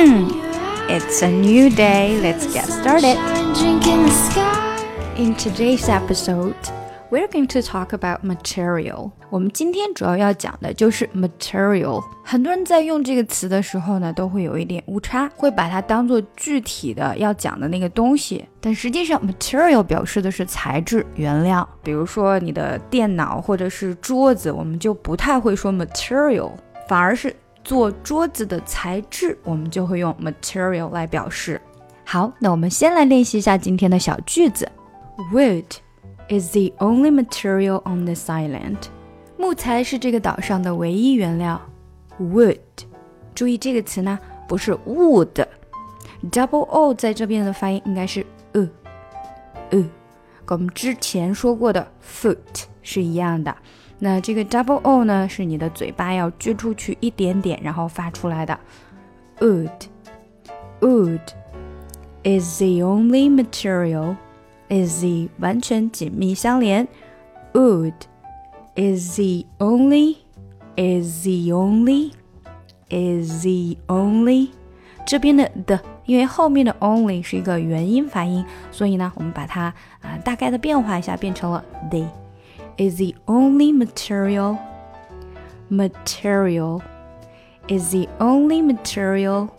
it's a new day. Let's get started. In today's episode, we're going to talk about material. 我们今天主要要讲的就是 material。很多人在用这个词的时候呢，都会有一点误差，会把它当做具体的要讲的那个东西。但实际上，material 表示的是材质、原料。比如说你的电脑或者是桌子，我们就不太会说 material，反而是做桌子的材质，我们就会用 material 来表示。好，那我们先来练习一下今天的小句子。Wood is the only material on this island. 木材是这个岛上的唯一原料。Wood，注意这个词呢，不是 wood，double o 在这边的发音应该是呃呃，跟我们之前说过的 foot 是一样的。那这个 double o 呢，是你的嘴巴要撅出去一点点，然后发出来的。Wood，wood is the only material. Is the 完全紧密相连。Wood。is the only is the only is the only 这边的的，因为后面的 only 是一个元音发音，所以呢，我们把它啊、大概的变化一下，变成了 they is the only material material is the only material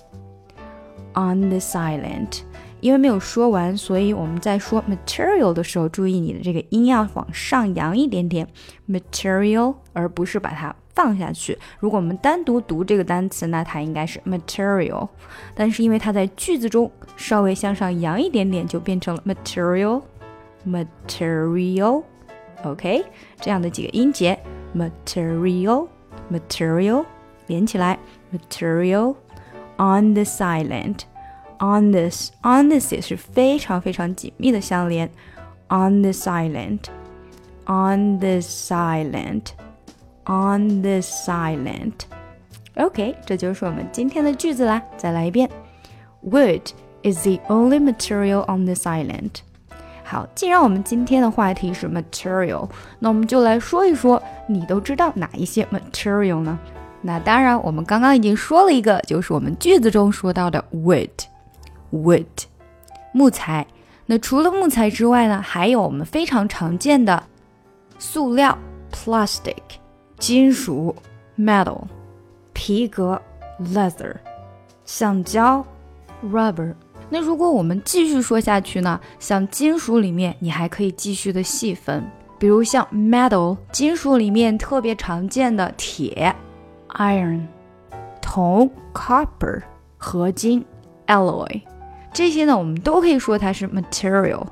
on this island. 因为没有说完，所以我们在说 material 的时候，注意你的这个音要往上扬一点点，material，而不是把它放下去。如果我们单独读这个单词，那它应该是 material，但是因为它在句子中稍微向上扬一点点，就变成了 material，material，OK，这样的几个音节，material，material 连起来，material on this island。on this on this 也是非常非常紧密的相连。On this island, on this island, on this island. OK，这就是我们今天的句子啦。再来一遍。Wood is the only material on this island. 好，既然我们今天的话题是 material，那我们就来说一说，你都知道哪一些 material 呢？那当然，我们刚刚已经说了一个，就是我们句子中说到的 wood。wood，木材。那除了木材之外呢，还有我们非常常见的塑料 plastic，金属 metal，皮革 leather，橡胶 rubber。那如果我们继续说下去呢，像金属里面，你还可以继续的细分，比如像 metal，金属里面特别常见的铁 iron，铜 copper，合金 alloy。这些呢，我们都可以说它是 material。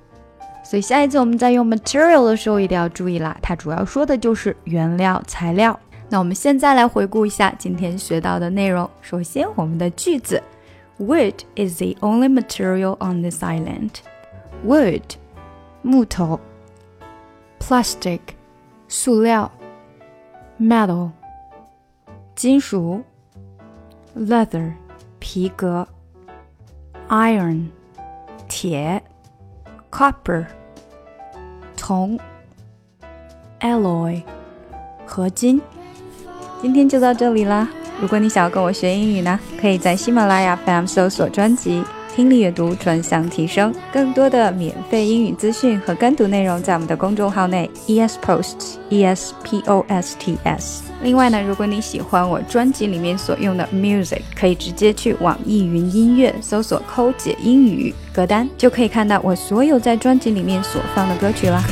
所以下一次我们在用 material 的时候，一定要注意啦，它主要说的就是原料、材料。那我们现在来回顾一下今天学到的内容。首先，我们的句子 ：Wood is the only material on this island. Wood，木头；plastic，塑料；metal，金属；leather，皮革。iron 铁，copper 铜，alloy 合金。今天就到这里啦！ 如果你想要跟我学英语呢，可以在喜马拉雅 FM 搜索专辑。听力阅读专项提升，更多的免费英语资讯和跟读内容在我们的公众号内，ESPosts E S P O S T S。另外呢，如果你喜欢我专辑里面所用的 music，可以直接去网易云音乐搜索“抠姐英语”歌单，就可以看到我所有在专辑里面所放的歌曲啦。